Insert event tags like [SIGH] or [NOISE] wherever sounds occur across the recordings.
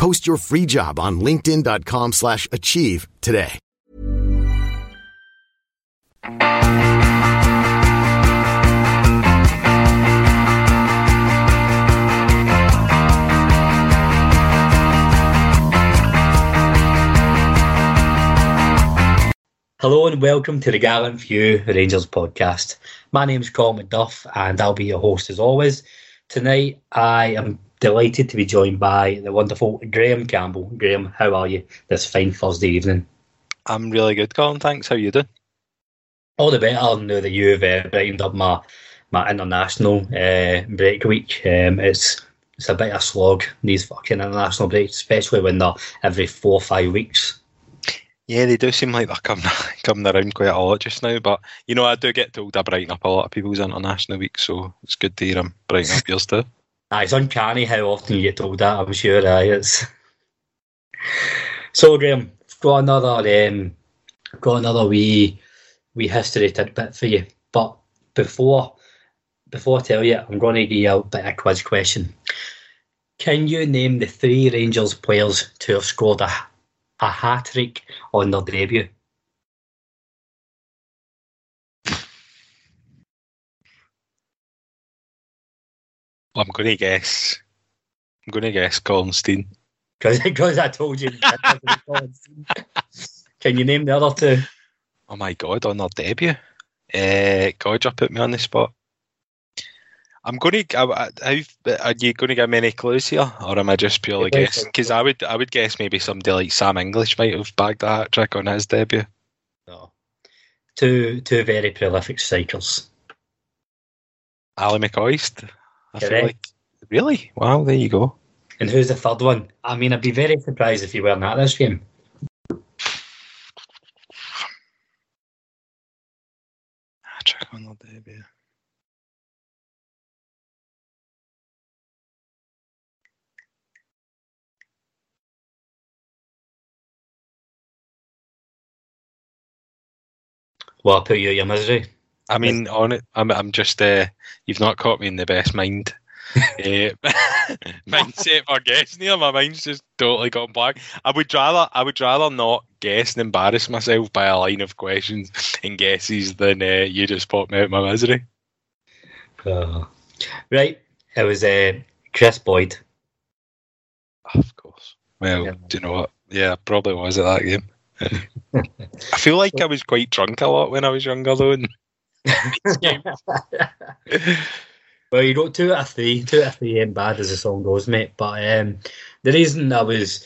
Post your free job on linkedin.com/achieve slash achieve today. Hello and welcome to the Gallant Few Rangers podcast. My name is Colin McDuff and I'll be your host as always. Tonight I am delighted to be joined by the wonderful Graham Campbell. Graham, how are you this fine Thursday evening? I'm really good, Colin. Thanks. How you doing? All the better now that you've uh, brightened up my my international uh, break week. Um, it's it's a bit of a slog these fucking international breaks, especially when they're every four or five weeks. Yeah, they do seem like they're coming [LAUGHS] coming around quite a lot just now. But you know, I do get told I brighten up a lot of people's international week, so it's good to hear I'm brightening up yours too. It's uncanny how often you get told that. I'm sure. Aye, it's so Graham. Got another um, got another wee wee history tidbit for you. But before before I tell you, I'm going to give you a bit of quiz question. Can you name the three Rangers players to have scored a a hat trick on their debut? I'm going to guess. I'm going to guess Colin Stein. Because I told you. Can you name the other two? Oh my god, on their debut. Uh, God, you put me on the spot. I'm going to. Are you going to give me any clues here, or am I just purely Yeah, guessing? Because I would, I would guess maybe somebody like Sam English might have bagged a hat trick on his debut. No. Two two very prolific strikers. Ally McCoist. I feel like. Really? Wow, there you go. And who's the third one? I mean, I'd be very surprised if you weren't at this game. Ah, Hat trick on their debut. Well, I'll put you at your misery. I mean, on it, I'm, I'm just. Uh, you've not caught me in the best mind. uh, [LAUGHS] [LAUGHS] mindset for guessing here. My mind's just totally gone blank. I would rather, I would rather not guess and embarrass myself by a line of questions [LAUGHS] and guesses than uh, you just put me out my misery. Uh, right. It was uh, Kris Boyd. Of course. Well, Yeah. do you know what? Yeah, probably was at that game. I feel like I was quite drunk a lot when I was younger, though. And [LAUGHS] well, you got two out of three. Two out of three ain't bad as the song goes, mate. But um, the reason I was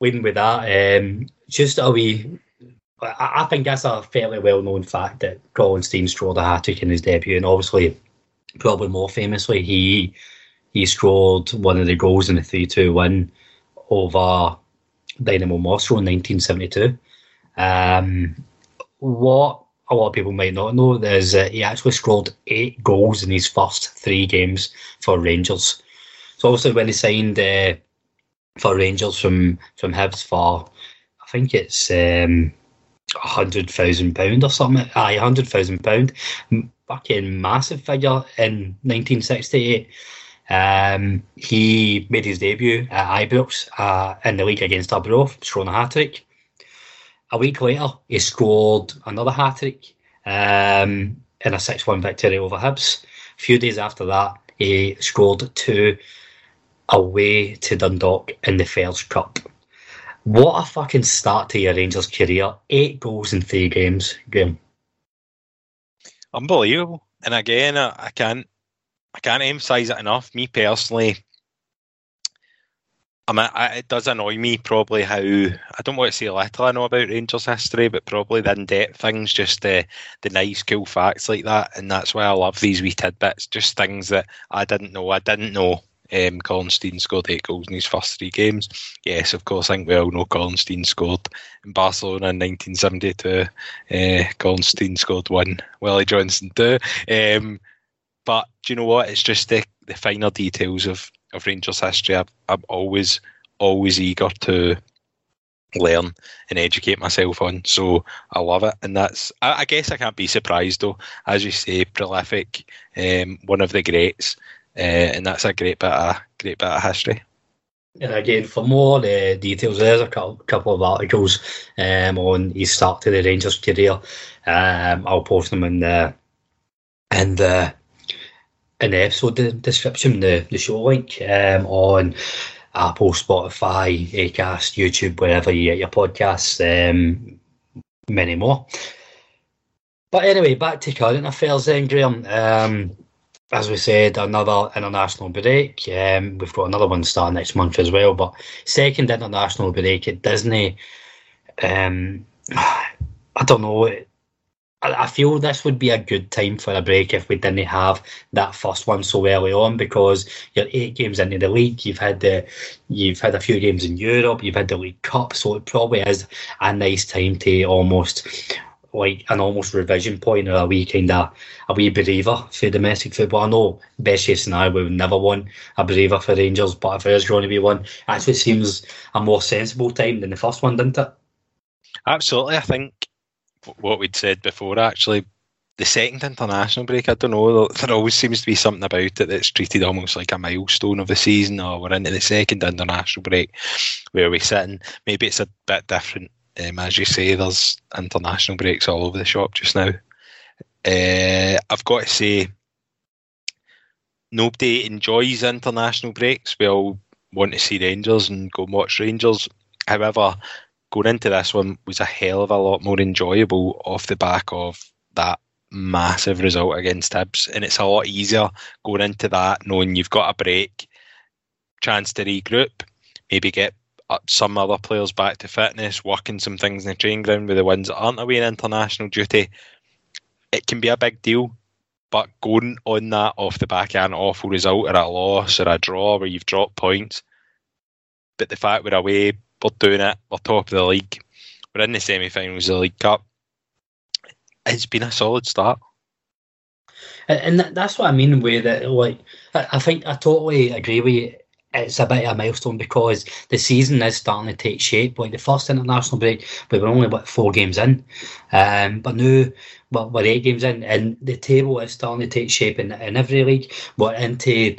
leading with that, um, just a wee. I I think that's a fairly well known fact that Colin Stein scored a hat trick in his debut, and obviously, probably more famously, he he scored one of the goals in the 3 2 win over Dynamo Moscow in 1972. Um, what a lot of people might not know is that he actually scored eight goals in his first three games for Rangers. So obviously when he signed uh, for Rangers from from Hibs for, I think it's um, hundred thousand pound or something. Aye, hundred thousand pound. Fucking massive figure in 1968. Um, he made his debut at Ibrox uh, in the league against Arbroath, scoring a hat trick. A week later, he scored another hat trick um, in a 6 1 victory over Hibs. A few days after that, he scored two away to Dundalk in the Fairs Cup. What a fucking start to your Rangers career. Eight goals in three games, Graham. Unbelievable. And again, I, I can't I can't emphasise it enough. Me personally, I mean, it does annoy me probably how I don't want to say little I know about Rangers history, but probably the in-depth things, just the the nice, cool facts like that, and that's why I love these wee tidbits, just things that I didn't know. I didn't know. Um, Colin Stein scored eight goals in his first three games. Yes, of course, I think we all know Colin Stein scored in Barcelona in 1972. Uh, Colin Stein scored one. Willie Johnston two. Um, but do you know what? It's just the, the finer details of, of Rangers history. i I'm always, always eager to learn and educate myself on. So I love it. And that's, I, I guess I can't be surprised though. As you say, prolific, um, one of the greats. Uh, and that's a great bit of, great bit of history. And again, for more uh, details, there's a couple of articles um, on his start to the Rangers career. Um, I'll post them in the in the in the episode description, the, the show link um, on Apple, Spotify, Acast, YouTube, wherever you get your podcasts, um, many more. But anyway, back to current affairs then, Graham. Um, as we said, another international break. Um, we've got another one starting next month as well. But second international break at Disney. Um, [SIGHS] I don't know. I feel this would be a good time for a break if we didn't have that first one so early on because you're eight games into the league. You've had the you've had a few games in Europe. You've had the League Cup, so it probably is a nice time to almost like an almost revision point or a wee kind of a wee breather for domestic football. I know best case scenario we would never want a breather for Rangers, but if there is going to be one, actually seems a more sensible time than the first one, didn't it? Absolutely, I think what we'd said before, actually, the second international break, I don't know, there always seems to be something about it that's treated almost like a milestone of the season, or we're into the second international break where we sit and maybe it's a bit different. Um, as you say, there's international breaks all over the shop just now. Uh, I've got to say, nobody enjoys international breaks. We all want to see Rangers and go and watch Rangers. However, going into this one was a hell of a lot more enjoyable off the back of that massive result against Hibs. And it's a lot easier going into that knowing you've got a break, chance to regroup, maybe get some other players back to fitness, working some things in the training ground with the ones that aren't away in international duty. It can be a big deal. But going on that off the back of an awful result or a loss or a draw where you've dropped points, but the fact we're away we're doing it. We're top of the league. We're in the semi-finals of the League Cup. It's been a solid start. And that's what I mean with it. Like, I think I totally agree with you. It's a bit of a milestone because the season is starting to take shape. Like the first international break, we were only what four games in, um, but now well, we're eight games in, and the table is starting to take shape in, in every league. We're into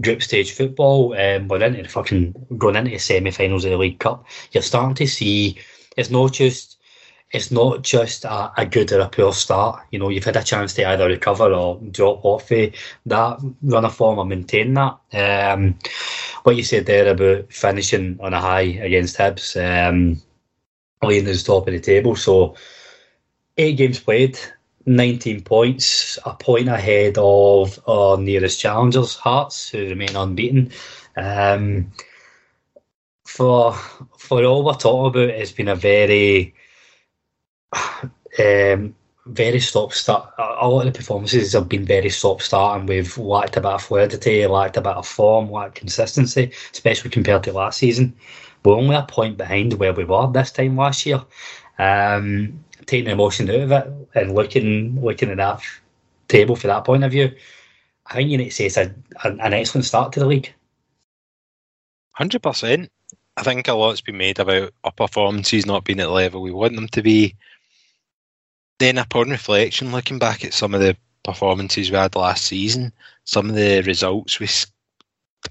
group stage football. Um, we're into the fucking going into the semi-finals of the League Cup. You're starting to see it's not just it's not just a, a, good or a poor start. You know, you've had a chance to either recover or drop off of that run of form or maintain that. Um, what you said there about finishing on a high against Hibs, um, leading us top of the table. So eight games played, 19 points, a point ahead of our nearest challengers, Hearts, who remain unbeaten. Um, for for all we're talking about, it's been a very um, very stop start. A lot of the performances have been very stop start, and we've lacked a bit of fluidity, lacked a bit of form, lacked consistency, especially compared to last season. We're only a point behind where we were this time last year. Um, taking emotion out of it and looking looking at that table for that point of view, I think you need to say it's a, an excellent start to the league. Hundred percent. I think a lot's been made about our performances not being at the level we want them to be. then upon reflection, looking back at some of the performances we had last season, some of the results we.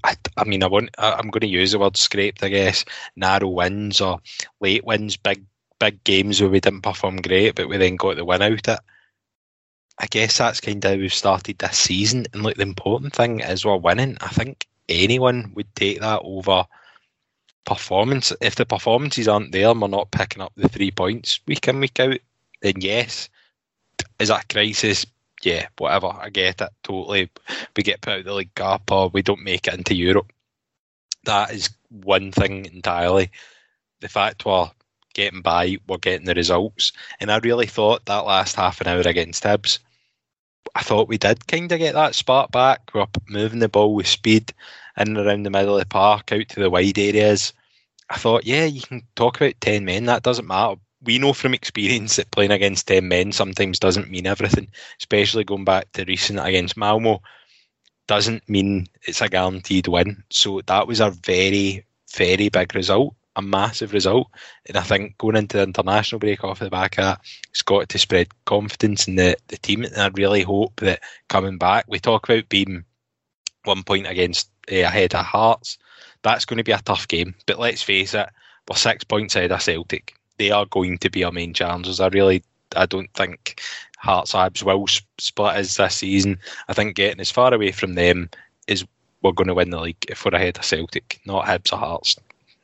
I, I mean, I want. I, I'm going to use the word scraped. I guess narrow wins or late wins, big big games where we didn't perform great, but we then got the win out it. I guess that's kind of how we've started this season. And like the important thing is we're winning. I think anyone would take that over performance. If the performances aren't there and we're not picking up the three points week in, week out, then yes. Is that a crisis? Yeah, whatever. I get it totally. We get put out the league cup or we don't make it into Europe. That is one thing entirely. The fact we're getting by, we're getting the results. And I really thought that last half an hour against Hibs, I thought we did kind of get that spark back. We're moving the ball with speed in and around the middle of the park, out to the wide areas. I thought, yeah, you can talk about 10 men, that doesn't matter. We know from experience that playing against 10 men sometimes doesn't mean everything, especially going back to recent against Malmo. Doesn't mean it's a guaranteed win. So that was a very, very big result a massive result. And I think going into the international break off the back of that, it's got to spread confidence in the, the team. And I really hope that coming back, we talk about being one point against uh, ahead of Hearts. That's going to be a tough game. But let's face it, we're six points ahead of Celtic. They are going to be our main challengers. I really, I don't think Hearts Abs will split us this season. I think getting as far away from them is we're going to win the league if we're ahead of Celtic, not Hibs or Hearts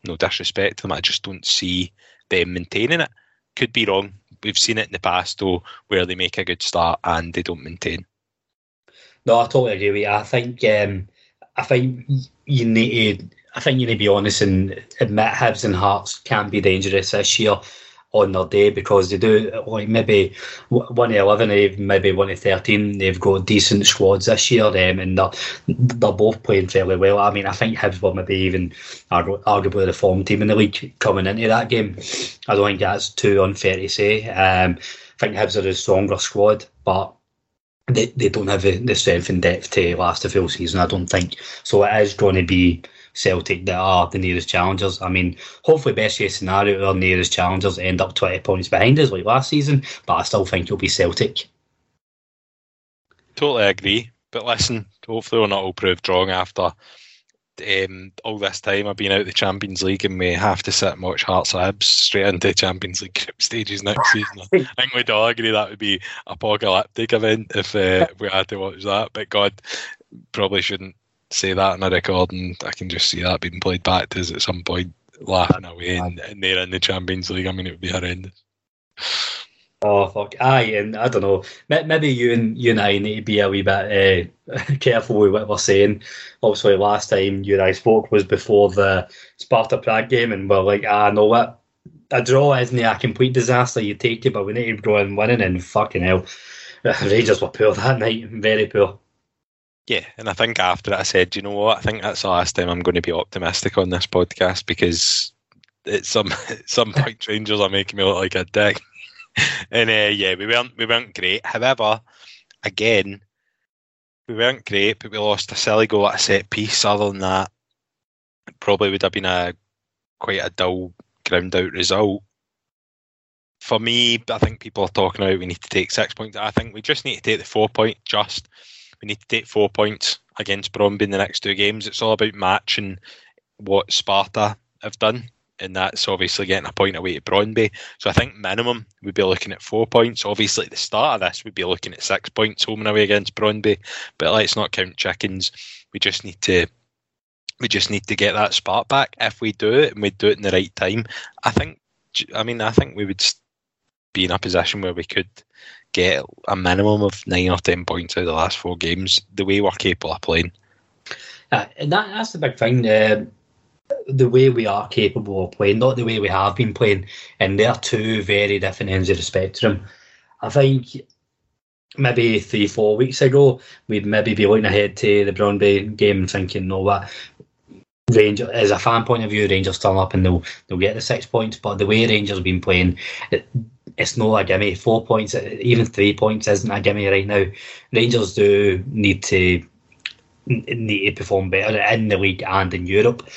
no disrespect to them. I just don't see them maintaining it. Could be wrong. We've seen it in the past though, where they make a good start and they don't maintain. No, I totally agree with you. I think um, I think you need to I think you need to be honest and admit Hibs and Hearts can be dangerous this year on their day because they do like maybe one of eleven, maybe one of thirteen. They've got decent squads this year, um, and they're they're both playing fairly well. I mean, I think Hibs were maybe even arguably the form team in the league coming into that game. I don't think that's too unfair to say. Um, I think Hibs are a stronger squad, but they, they don't have the, the strength and depth to last a full season. I don't think so. It is going to be Celtic that are the nearest challengers. I mean, hopefully, best case scenario, our nearest challengers end up 20 points behind us like last season, but I still think it'll be Celtic. Totally agree. But listen, hopefully, we're not all proved wrong after um, all this time I've been out the Champions League and we have to sit and watch Hearts Hibs straight into Champions League group stages next season. I [LAUGHS] think we'd all agree that would be apocalyptic event if uh, we had to watch that. But God, probably shouldn't say that in a record, and I can just see that being played back to us at some point, laughing away, and, and they're in the Champions League. I mean, it would be horrendous. Oh fuck! Aye, and I don't know. Maybe you and you and I need to be a wee bit uh, [LAUGHS] careful with what we're saying. Obviously, last time you and I spoke was before the Sparta Prague game, and we're like, ah, no, what a draw isn't a complete disaster. You take it, but we need to go and winning, and fucking hell, [LAUGHS] Rangers were poor that night, very poor. Yeah, and I think after that I said, you know what, I think that's the last time I'm going to be optimistic on this podcast because at some [LAUGHS] at some point Rangers are making me look like a dick. [LAUGHS] and uh, yeah, we weren't we weren't great. However, again, we weren't great, but we lost a silly goal at a set piece. Other than that, it probably would have been a quite a dull ground out result. For me, I think people are talking about we need to take six points. I think we just need to take the four point just we need to take four points against Brøndby in the next two games. It's all about matching what Sparta have done, and that's obviously getting a point away to Brøndby. So I think minimum we'd be looking at four points. Obviously, at the start of this, we'd be looking at six points home and away against Brøndby. But let's not count chickens. We just need to we just need to get that spark back. If we do it and we do it in the right time, I think. I mean, I think we would be in a position where we could get a minimum of nine or ten points out of the last four games, the way we're capable of playing. Uh, and that, that's the big thing. Uh, the way we are capable of playing, not the way we have been playing, and they're two very different ends of the spectrum. I think maybe three, four weeks ago, we'd maybe be looking ahead to the Brøndby game and thinking, no, what Rangers, as a fan point of view, Rangers turn up and they'll they'll get the six points. But the way Rangers have been playing, it, it's not a gimme. Four points, even three points, isn't a gimme right now. Rangers do need to need to perform better in the league and in Europe.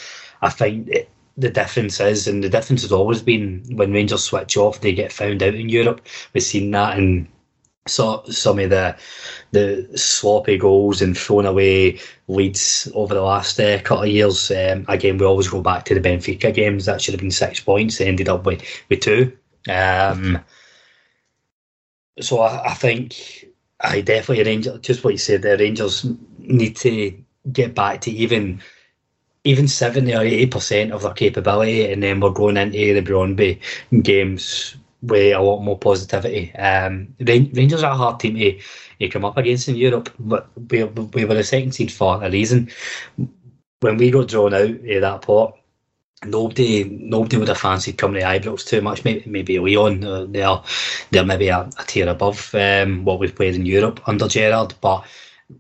I think the difference is, and the difference has always been when Rangers switch off, they get found out in Europe. We've seen that in so, some of the the sloppy goals and thrown away leads over the last uh, couple of years. Um, again, we always go back to the Benfica games. That should have been six points. They ended up with, with two. Um, so I, I think I definitely Rangers. Just what you said, the Rangers need to get back to even even seventy or eighty percent of their capability, and then we're going into the Brøndby games with a lot more positivity. Um, Rangers are a hard team to, to come up against in Europe, but we, we were the second seed for a reason. When we got drawn out of that pot, nobody nobody would have fancied coming to Ibrox too much. Maybe, maybe Lyon, uh, they're they're maybe a, a tier above um, what we've played in Europe under Gerrard, but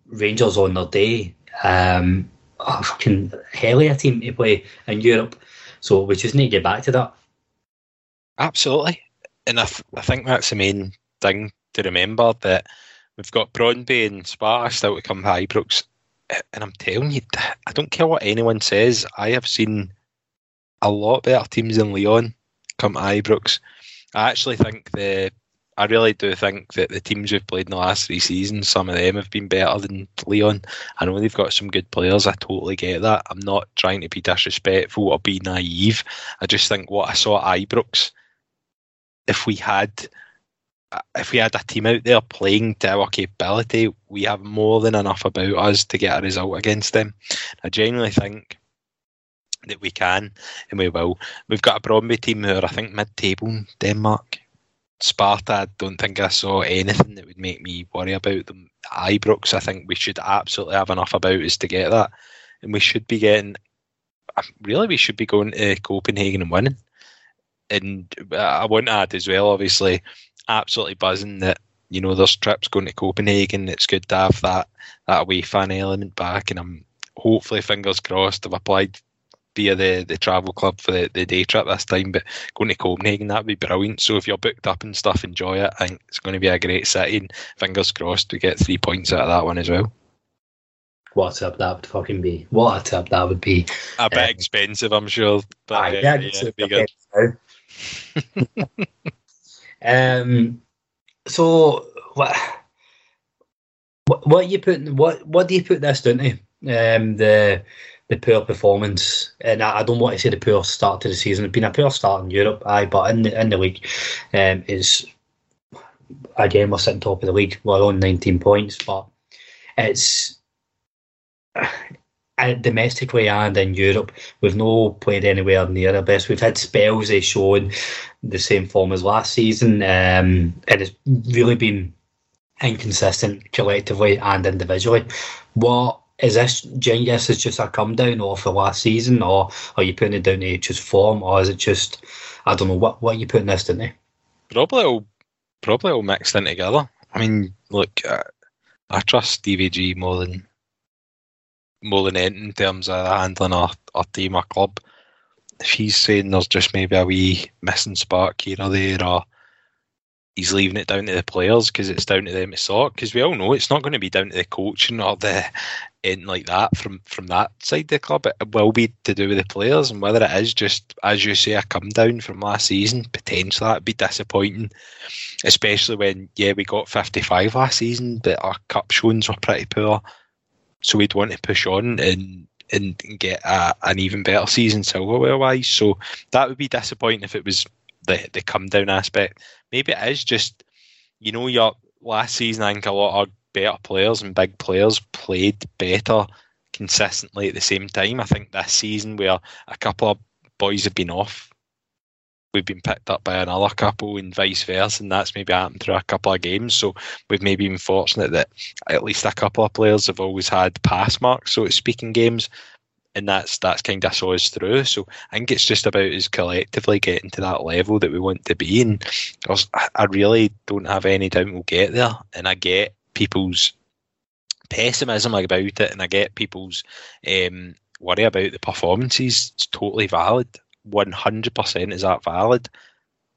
Rangers on their day um, are fucking helly a team to play in Europe. So we just need to get back to that. Absolutely and I, th- I think that's the main thing to remember that we've got Brøndby and Sparta still to come to Ibrox. And I'm telling you, I don't care what anyone says, I have seen a lot better teams than Lyon come to Ibrox. I actually think the I really do think that the teams we've played in the last three seasons, some of them have been better than Lyon. I know they've got some good players. I totally get that. I'm not trying to be disrespectful or be naive. I just think what I saw at Ibrox if we had if we had a team out there playing to our capability, we have more than enough about us to get a result against them. I genuinely think that we can and we will. We've got a Brøndby team who are, I think, mid table in Denmark. Sparta, I don't think I saw anything that would make me worry about them. Ibrox, I think we should absolutely have enough about us to get that. And we should be getting, really, we should be going to Copenhagen and winning and I want to add as well, obviously, absolutely buzzing that you know there's trips going to Copenhagen. It's good to have that that away fan element back, and I'm hopefully fingers crossed. I've applied via the, the travel club for the, the day trip this time, but going to Copenhagen that'd be brilliant. So if you're booked up and stuff, enjoy it. I think it's going to be a great city, and fingers crossed we get three points out of that one as well. What a tip that would fucking be! What a tip that would be! A bit um, expensive, I'm sure, but uh, yeah, yeah, be good. [LAUGHS] um, so what, what what you put what what do you put this down to? Um, the the poor performance, and I, I, don't want to say the poor start to the season. It's been a poor start in Europe, aye, but in the in the league, um, is again we're sitting top of the league. We're on 19 points, but it's uh, domestically and in Europe, we've no played anywhere near our best. We've had spells of showing the same form as last season, um, and it's really been inconsistent collectively and individually. What is this? Genghis is just a come down off the last season, or are you putting it down to just form, or is it just I don't know what what are you putting this down to? Probably all probably all mixed in together. I mean, look, uh, I trust DVG more than more than anything in terms of handling our, our team, our club. If he's saying there's just maybe a wee missing spark here or there, or he's leaving it down to the players because it's down to them to sort. Because we all know it's not going to be down to the coaching or the anything like that from from that side of the club. It will be to do with the players and whether it is just as you say a come down from last season. Potentially that'd be disappointing, especially when yeah we got 55 last season, but our cup showings were pretty poor. So we'd want to push on and and get a, an even better season silverware wise. So that would be disappointing if it was the the come down aspect. Maybe it is just you know your last season. I think a lot of better players and big players played better consistently at the same time. I think this season where a couple of boys have been off we've been picked up by another couple and vice versa, and that's maybe happened through a couple of games. So we've maybe been fortunate that at least a couple of players have always had pass marks, so to speak, in games, and that's that's kind of saw us through. So I think it's just about us collectively getting to that level that we want to be in. I really don't have any doubt we'll get there, and I get people's pessimism about it, and I get people's um, worry about the performances. It's totally valid. 100% is that valid,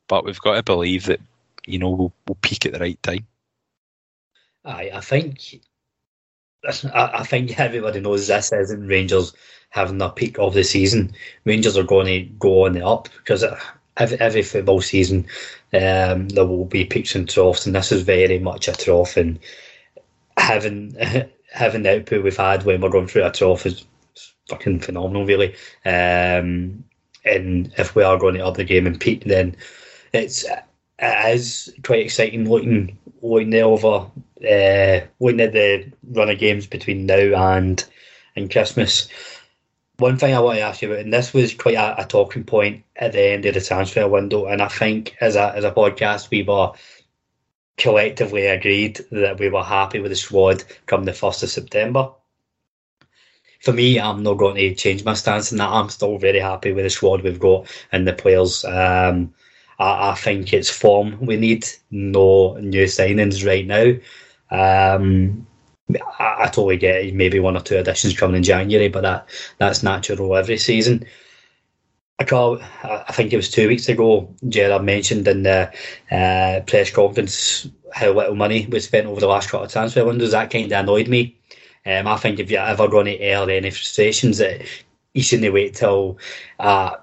but we've got to believe that you know we'll, we'll peak at the right time. I I think I, I think everybody knows this isn't Rangers having their peak of the season. Rangers are going to go on the up because every, every football season um, there will be peaks and troughs, and this is very much a trough. And having [LAUGHS] having the output we've had when we're going through a trough is fucking phenomenal, really. Um, and if we are going to up the game and peak, then it's it is quite exciting looking looking over uh, looking at the run of games between now and and Christmas. One thing I want to ask you about, and this was quite a, a, talking point at the end of the transfer window, and I think as a as a podcast we were collectively agreed that we were happy with the squad come the first of September. For me, I'm not going to change my stance in that. I'm still very happy with the squad we've got and the players. Um, I, I, think it's form we need, no new signings right now. Um, I, I, totally get maybe one or two additions coming in January, but that that's natural every season. I call, I think it was two weeks ago, Gerrard mentioned in the uh, press conference how little money was spent over the last couple of transfer windows. That kind of annoyed me. Um, I think if you're ever going to air any frustrations, that you shouldn't wait till uh,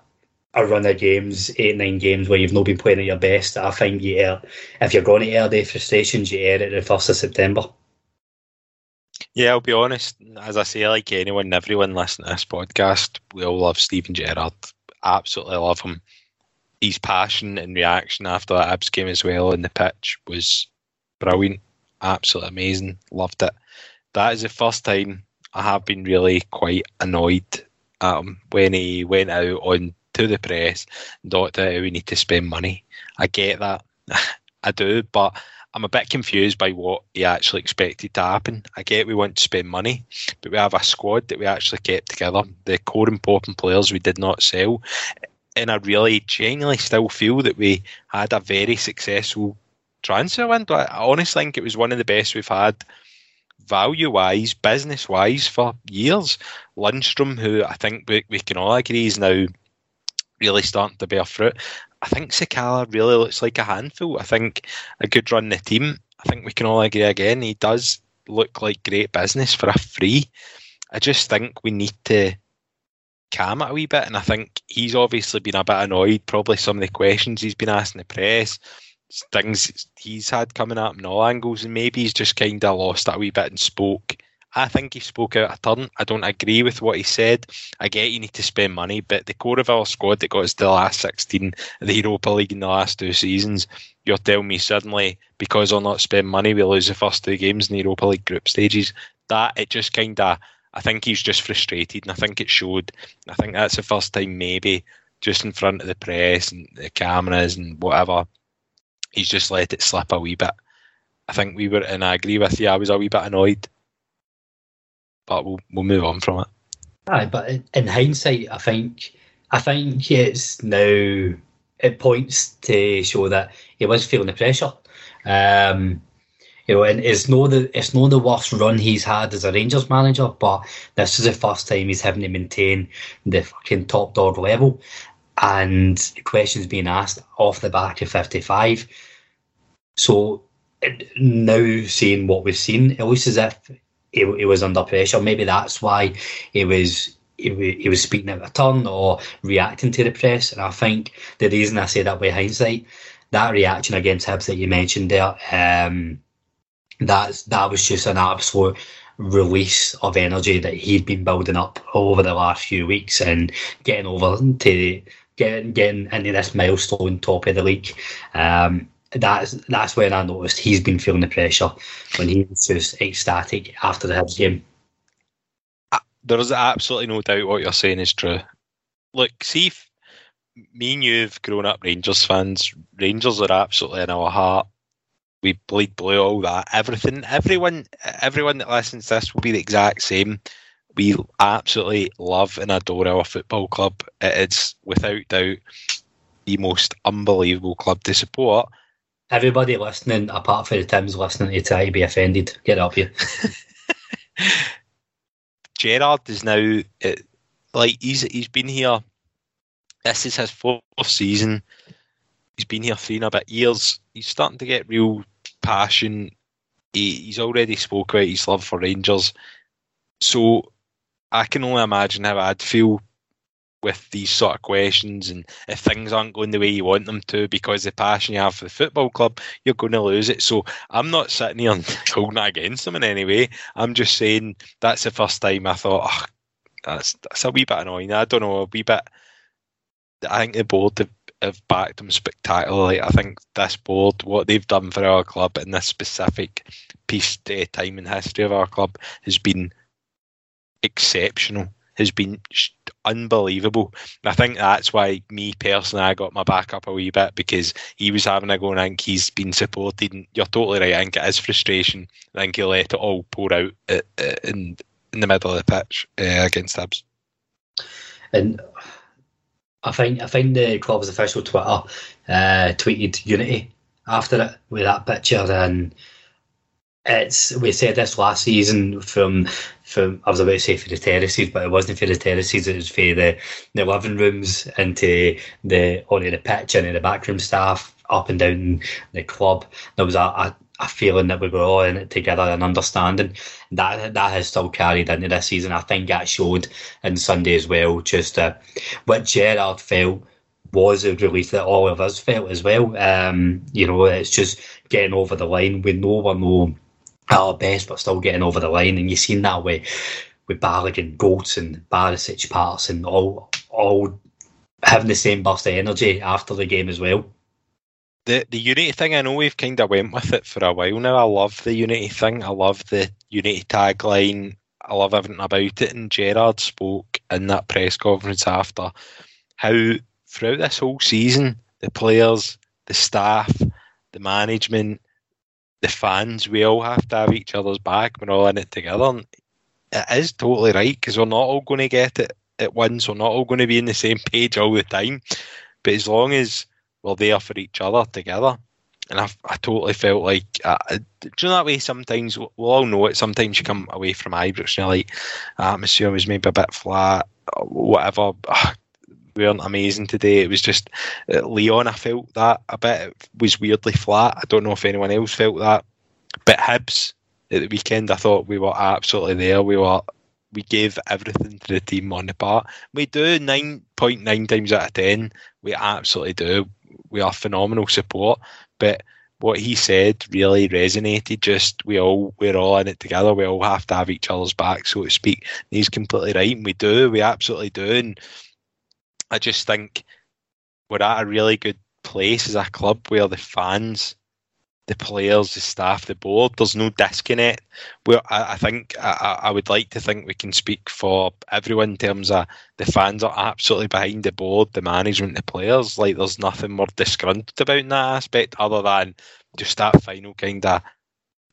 a run of games, eight, nine games where you've not been playing at your best. I think you air, if you're going to air the frustrations, you air it the 1st of September. Yeah, I'll be honest. As I say, like anyone, and everyone listening to this podcast, we all love Steven Gerrard. Absolutely love him. His passion and reaction after that Abs game as well in the pitch was brilliant. Absolutely amazing. Loved it. That is the first time I have been really quite annoyed him when he went out on to the press how we need to spend money. I get that. [LAUGHS] I do, but I'm a bit confused by what he actually expected to happen. I get we want to spend money, but we have a squad that we actually kept together. The core important players we did not sell. And I really genuinely still feel that we had a very successful transfer window. I honestly think it was one of the best we've had value wise, business wise for years. Lundstram, who I think we, we can all agree is now really starting to bear fruit. I think Sakala really looks like a handful. I think a good run in the team. I think we can all agree again. He does look like great business for a free. I just think we need to calm it a wee bit, and I think he's obviously been a bit annoyed. Probably some of the questions he's been asked in the press, things he's had coming up in all angles, and maybe he's just kind of lost that a wee bit and spoke I think he spoke out a turn. I don't agree with what he said. I get you need to spend money, but the core of our squad that got us to the last 16 of the Europa League in the last two seasons, you're telling me suddenly because they'll not spend money, we lose the first two games in the Europa League group stages. That, it just kind of, I think he's just frustrated and I think it showed. I think that's the first time maybe just in front of the press and the cameras and whatever, he's just let it slip a wee bit. I think we were, and I agree with you, I was a wee bit annoyed but we'll we'll move on from it. Aye, but in, hindsight, I think I think it's now it points to show that he was feeling the pressure. Um, you know, and it's no the it's no the worst run he's had as a Rangers manager, but this is the first time he's having to maintain the fucking top dog level, and questions being asked off the back of fifty five. So now seeing what we've seen, it looks as if he, he was under pressure. Maybe that's why he was he, he was speaking out of turn or reacting to the press. And I think the reason I say that with hindsight, that reaction against Hibs that you mentioned there, um, that's that was just an absolute release of energy that he'd been building up over the last few weeks and getting over to getting getting into this milestone top of the league. Um, that's that's when I noticed he's been feeling the pressure when he was just ecstatic after the Hibs game. Uh, there is absolutely no doubt what you're saying is true. Look, see me and you've grown up Rangers fans. Rangers are absolutely in our heart. We bleed blue, all that, everything. Everyone, everyone that listens to this will be the exact same. We absolutely love and adore our football club. It is without doubt the most unbelievable club to support Everybody listening, apart from the Tim's listening to try to be offended, get up here. [LAUGHS] Gerrard is now like he's he's been here. This is his fourth season. He's been here three and a bit years. He's starting to get real passion. he, he's already spoke about his love for Rangers. So I can only imagine how I'd feel with these sort of questions and if things aren't going the way you want them to because the passion you have for the football club, you're going to lose it. So I'm not sitting here [LAUGHS] holding that against them in any way. I'm just saying that's the first time I thought, oh, that's that's a wee bit annoying. I don't know, a wee bit. I think the board have, have backed them spectacularly. I think this board, what they've done for our club in this specific piece of time in history of our club, has been exceptional. Has been unbelievable. I think that's why me personally, I got my back up a wee bit because he was having a go and I think he's been supported. And you're totally right. I think it is frustration. I think he let it all pour out in in the middle of the pitch uh, against Hibs. And I think I think the club's official Twitter uh, tweeted unity after it with that picture and it's we said this last season from from I was about to say for the terraces, but it wasn't for the terraces. It was for the the living rooms into the onto the pitch and the backroom staff up and down the club. There was a, a, a feeling that we were all in it together and understanding that that has still carried into this season. I think that showed in Sunday as well. Just uh, what Gerrard felt was a relief that all of us felt as well. Um, you know, it's just getting over the line. We know we're no our best, but still getting over the line. And you've seen that way with Balogun, and Barisic, Patterson, all all having the same burst of energy after the game as well. The the unity thing, I know we've kind of went with it for a while now. I love the unity thing. I love the unity tagline. I love everything about it. And Gerrard spoke in that press conference after how throughout this whole season, the players, the staff, the management, the fans, we all have to have each other's back. We're all in it together. And it is totally right because we're not all going to get it at once. We're not all going to be in the same page all the time. But as long as we're there for each other together, and I, I totally felt like, uh, do you know that way? Sometimes we'll all know it. Sometimes you come away from Ibrox and you're like, atmosphere was maybe a bit flat, whatever. We weren't amazing today. It was just uh, Lyon. I felt that a bit it was weirdly flat. I don't know if anyone else felt that. But Hibs at the weekend, I thought we were absolutely there. We were we gave everything to the team on the part. We do nine point nine times out of ten. We absolutely do. We are phenomenal support. But what he said really resonated. Just we all we're all in it together. We all have to have each other's back, so to speak. he's completely right, and we do. We absolutely do. And I just think we're at a really good place as a club where the fans, the players, the staff, the board, there's no disconnect. Where I, I think I, I, would like to think we can speak for everyone in terms of the fans are absolutely behind the board, the management, the players. Like there's nothing more disgruntled about in that aspect other than just that final kind of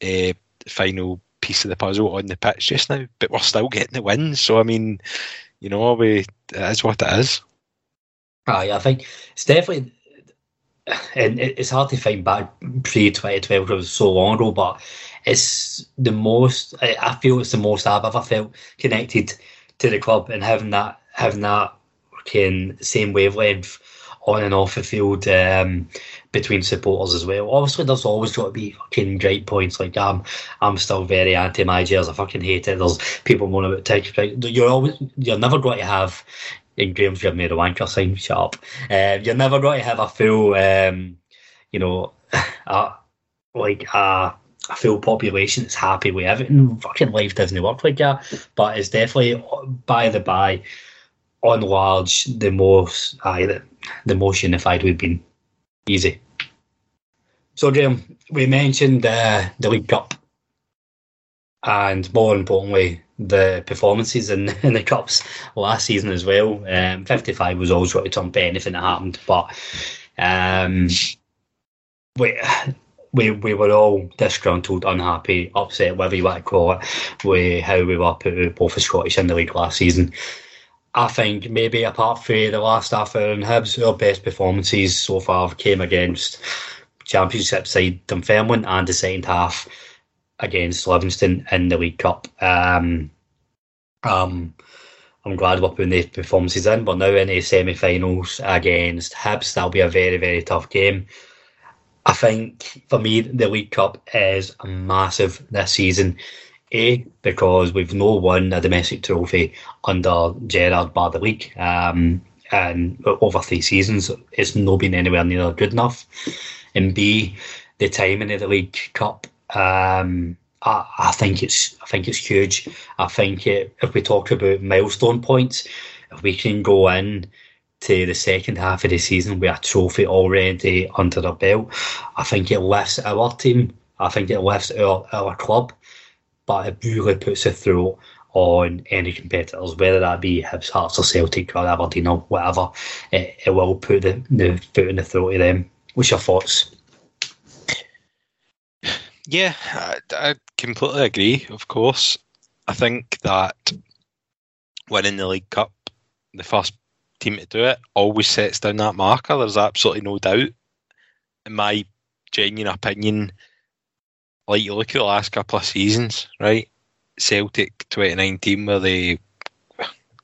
uh, final piece of the puzzle on the pitch just now. But we're still getting the wins, so I mean, you know, we it is what it is. Aye, I think it's definitely, and it's hard to find back pre 2012 because it was so long ago, but it's the most, I feel it's the most I've ever felt connected to the club and having that, having that fucking same wavelength on and off the field um, between supporters as well. Obviously, there's always got to be fucking great points. Like I'm, I'm still very anti my I fucking hate it. There's people moaning about text. You're always, you're never going to have in Graham's you've made a wanker sign, sharp. Uh, you're never going to have a full, um, you know, [LAUGHS] a, like a, a full population that's happy with everything. Fucking life doesn't work like that. But it's definitely, by the by, on large, the most, aye, the, the most unified we've been. Easy. So, Graham, we mentioned uh, the League Cup, and more importantly, the performances in, [LAUGHS] in the cups last season as well. Um, 55 was always right on anything that happened, but um, we, we we were all disgruntled, unhappy, upset, whatever you want to call it, with how we were put both the Scottish in the league last season. I think maybe apart from the last half hour in Hibs, our best performances so far came against Championship side Dunfermline and the second half against Livingston in the League Cup. Um, um, I'm glad we're putting these performances in, but now in the semi-finals against Hibs, that'll be a very, very tough game. I think for me, the League Cup is massive this season. A, because we've no won a domestic trophy under Gerrard by the league. Um, and over three seasons, it's not been anywhere near good enough. And B, the timing of the League Cup. Um, I, I think it's I think it's huge. I think it, if we talk about milestone points, if we can go in to the second half of the season with a trophy already under our belt, I think it lifts our team. I think it lifts our, our club, but it really puts a throat on any competitors, whether that be Hibs, Hearts or Celtic or Aberdeen or whatever. It, it will put the, the foot in the throat of them. What's your thoughts? Yeah, I, I completely agree. Of course, I think that winning the League Cup, the first team to do it, always sets down that marker. There's absolutely no doubt. In my genuine opinion, like you look at the last couple of seasons, right? Celtic 2019, where they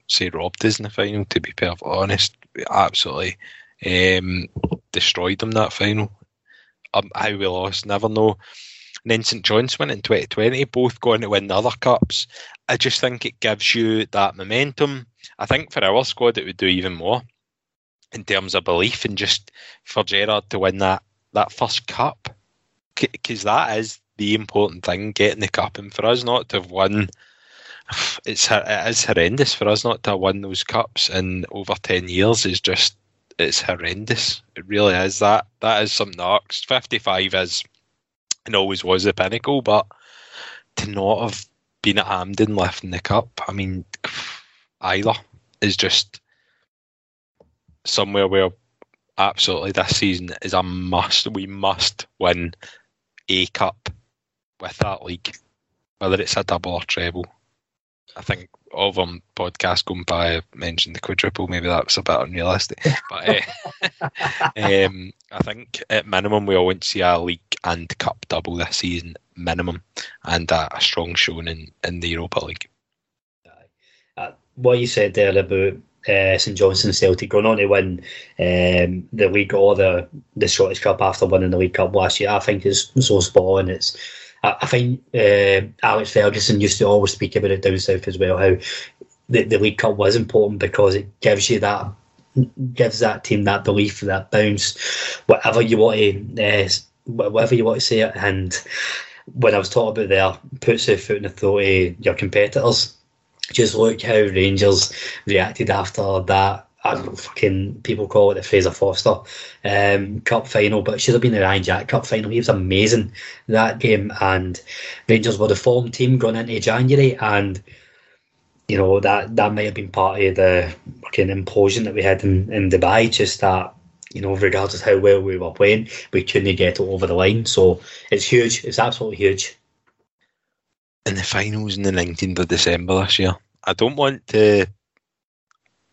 say robbed us in the final. To be perfectly honest, absolutely um, destroyed them that final. Um, how we lost, never know. And then St Johnstone went in 2020, both going to win the other cups. I just think it gives you that momentum. I think for our squad, it would do even more in terms of belief and just for Gerrard to win that that first cup because that is the important thing, getting the cup. And for us not to have won, it's it is horrendous for us not to have won those cups in over ten years. Is just it's horrendous. It really is. That that is that Fifty five is and always was the pinnacle, but to not have been at Hampden lifting the cup, I mean, either is just somewhere where absolutely this season is a must. We must win a cup with that league, whether it's a double or treble. I think of them podcasts going by mentioned the quadruple. Maybe that was a bit unrealistic, but uh, [LAUGHS] um, I think at minimum we all want to see a league and cup double this season, minimum, and uh, a strong showing in, in the Europa League. Uh, what you said there about uh, St Johnstone Celtic going on to win um, the league or the the Scottish Cup after winning the League Cup last year, I think is so spot on. It's I, I think uh, Alex Ferguson used to always speak about it down south as well. How the, the League Cup was important because it gives you that gives that team that belief, that bounce, whatever you want to, uh, whatever you want to say it. And when I was talking about there, puts the foot in the throat of your competitors. Just look how Rangers reacted after that. I don't know, fucking people call it the Fraser Forster um, Cup final, but should have been the Ryan Jack Cup final. He was amazing that game, and Rangers were the form team going into January, and you know that that might have been part of the fucking implosion that we had in, in Dubai. Just that you know, regardless how well we were playing, we couldn't get it over the line. So it's huge. It's absolutely huge. In the finals in the nineteenth of December this year, I don't want to.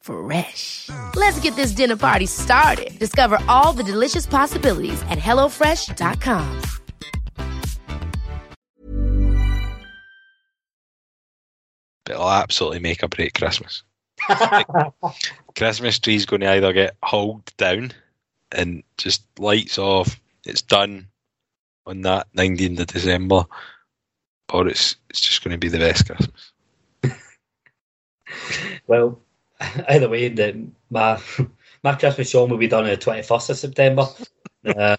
Fresh. Let's get this dinner party started. Discover all the delicious possibilities at hellofresh.com. But it'll absolutely make or break Christmas. [LAUGHS] Christmas tree's going to either get hauled down and just lights off. It's done on that 19th of December, or it's it's just going to be the best Christmas. [LAUGHS] Well, [LAUGHS] either way, the, my [LAUGHS] my Christmas song will be done on the twenty first of September. uh,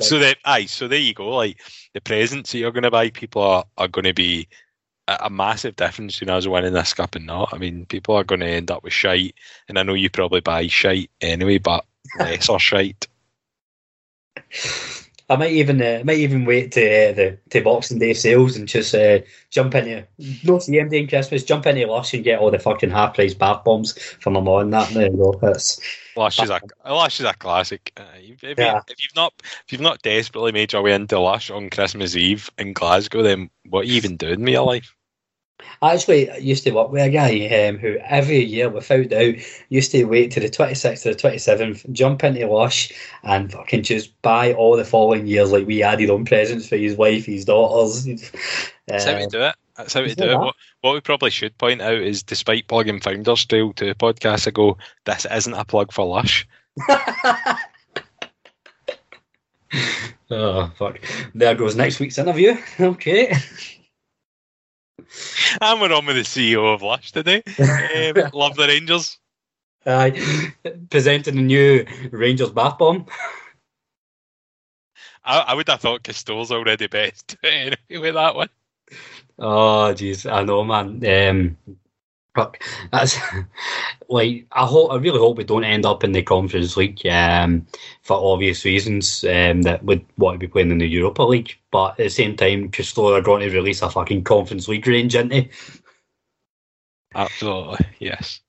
so that aye, so there you go. Like the presents that you're going to buy, people are, are going to be a, a massive difference between us winning this cup and not. I mean, people are going to end up with shite, and I know you probably buy shite anyway, but [LAUGHS] less or shite. I might even uh, might even wait to uh, the to Boxing Day sales and just uh, jump into no CM Day and Christmas, jump into Lush and get all the fucking half price bath bombs for my mom. That there you go. That's Lush is a Lush is a classic. Uh, if, if, yeah. you, if you've not if you've not desperately made your way into Lush on Christmas Eve in Glasgow, then what are you even doing with your life? I actually used to work with a guy um, who every year, without doubt, used to wait to the 26th or the 27th, jump into Lush and fucking just buy all the following years. Like we added on presents for his wife, his daughters. [LAUGHS] That's how we do it. That's how we do it. What, what, we probably should point out is, despite plugging Founders Trail two podcasts ago, this isn't a plug for Lush. [LAUGHS] [LAUGHS] oh, fuck. There goes next week's interview. Okay. And we're on with the CEO of Lush today. Um, [LAUGHS] love the Rangers. Aye, uh, presenting a new Rangers bath bomb. I, I would have thought Castore's already best [LAUGHS] anyway with that one. Oh, jeez, I know, man. Um, Fuck. That's [LAUGHS] like I hope. I really hope we don't end up in the Conference League um, for obvious reasons. Um, that would want to be playing in the Europa League, but at the same time, Castore are going to release a fucking Conference League range, aren't they? Absolutely, yes.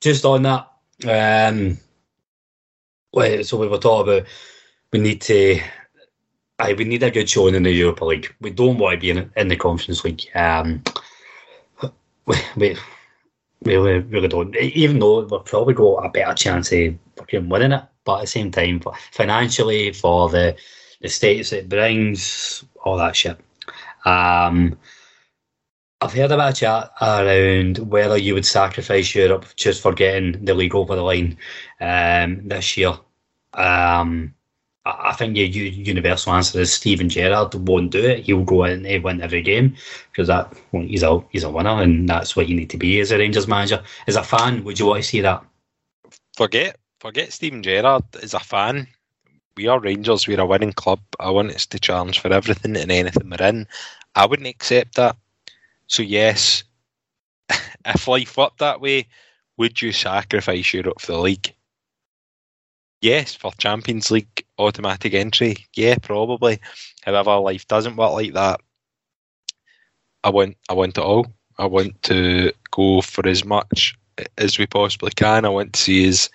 Just on that, um, well, so we were talking about we need to. I we need a good showing in the Europa League. We don't want to be in, in the Conference League. Um, [SIGHS] we, we really, really don't. Even though we've probably got a better chance of fucking winning it, but at the same time, financially, for the the status it brings, all that shit. Um, I've heard a bit chat around whether you would sacrifice Europe just for getting the league over the line um, this year. Um, I think your universal answer is Steven Gerrard won't do it. He'll go in and win every game because that well, he's a he's a winner, and that's what you need to be as a Rangers manager. As a fan, would you want to see that? Forget forget Steven Gerrard. As a fan, we are Rangers. We're a winning club. I want us to challenge for everything and anything we're in. I wouldn't accept that. So yes, [LAUGHS] if life worked that way, would you sacrifice Europe for the league? Yes, for Champions League automatic entry, yeah, probably. However, life doesn't work like that. I want, I want it all. I want to go for as much as we possibly can. I want to see us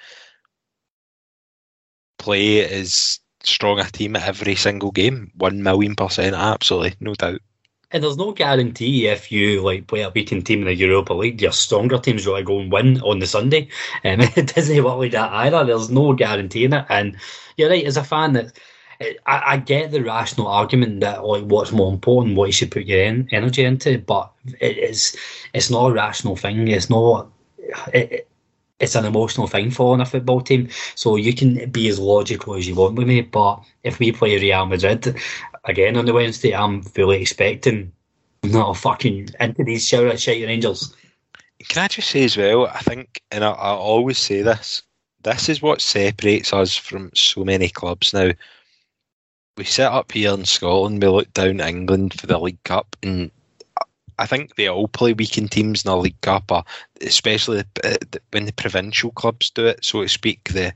play as strong a team at every single game. One million percent, absolutely, no doubt. And there's no guarantee if you like play a beating team in the Europa League, your stronger teams will go and win on the Sunday. [LAUGHS] Um, it doesn't work like that either. There's no guarantee in it. And you're right, as a fan, that I, I, get the rational argument that like what's more important, what you should put your en- energy into, but it is it's not a rational thing. It's not. It, it's an emotional thing for a football team. So you can be as logical as you want with me, but if we play Real Madrid again on the Wednesday, I'm fully expecting not a fucking into these shout at shite Rangers. Can I just say as well? I think, and I, I always say this: this is what separates us from so many clubs now. We sit up here in Scotland, we look down England for the League Cup, and I think they all play weekend teams in the League Cup, or especially uh, when the provincial clubs do it, so to speak, the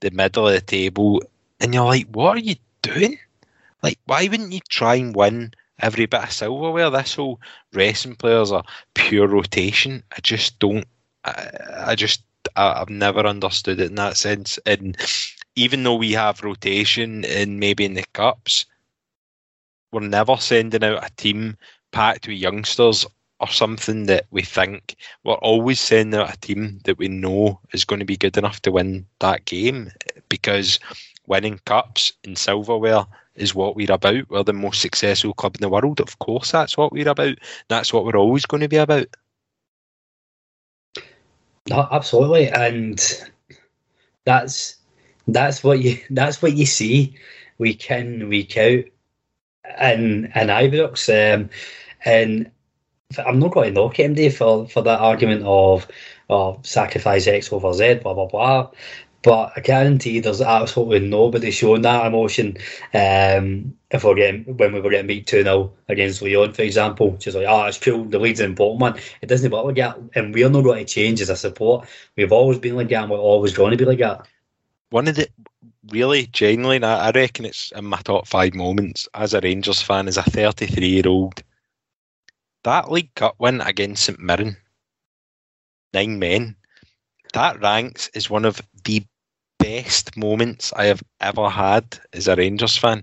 the middle of the table. And you're like, what are you doing? Like, why wouldn't you try and win every bit of silverware? This whole wrestling players are pure rotation. I just don't. I, I just I, have never understood it in that sense. And even though we have rotation and maybe in the cups, we're never sending out a team packed with youngsters or something that we think we're always sending out a team that we know is going to be good enough to win that game because winning cups and silverware is what we're about. We're the most successful club in the world. Of course, that's what we're about. That's what we're always going to be about. No, absolutely, and that's that's what you [LAUGHS] that's what you see week in week out in in Ibrox. Um, and I'm not going to knock MD for, for that argument of oh, sacrifice X over Z, blah, blah, blah. But I guarantee there's absolutely nobody showing that emotion um, if we're getting when we were getting beat 2 0 against Lyon, for example. Just like, oh, it's cool, the lead's important one. It doesn't look like that. And we're not going to change as a support. We've always been like that and we're always going to be like that. One of the really genuinely, I reckon it's in my top five moments as a Rangers fan, as a 33 year old. That League Cup win against St Mirren, nine men, that ranks as one of the best moments I have ever had as a Rangers fan.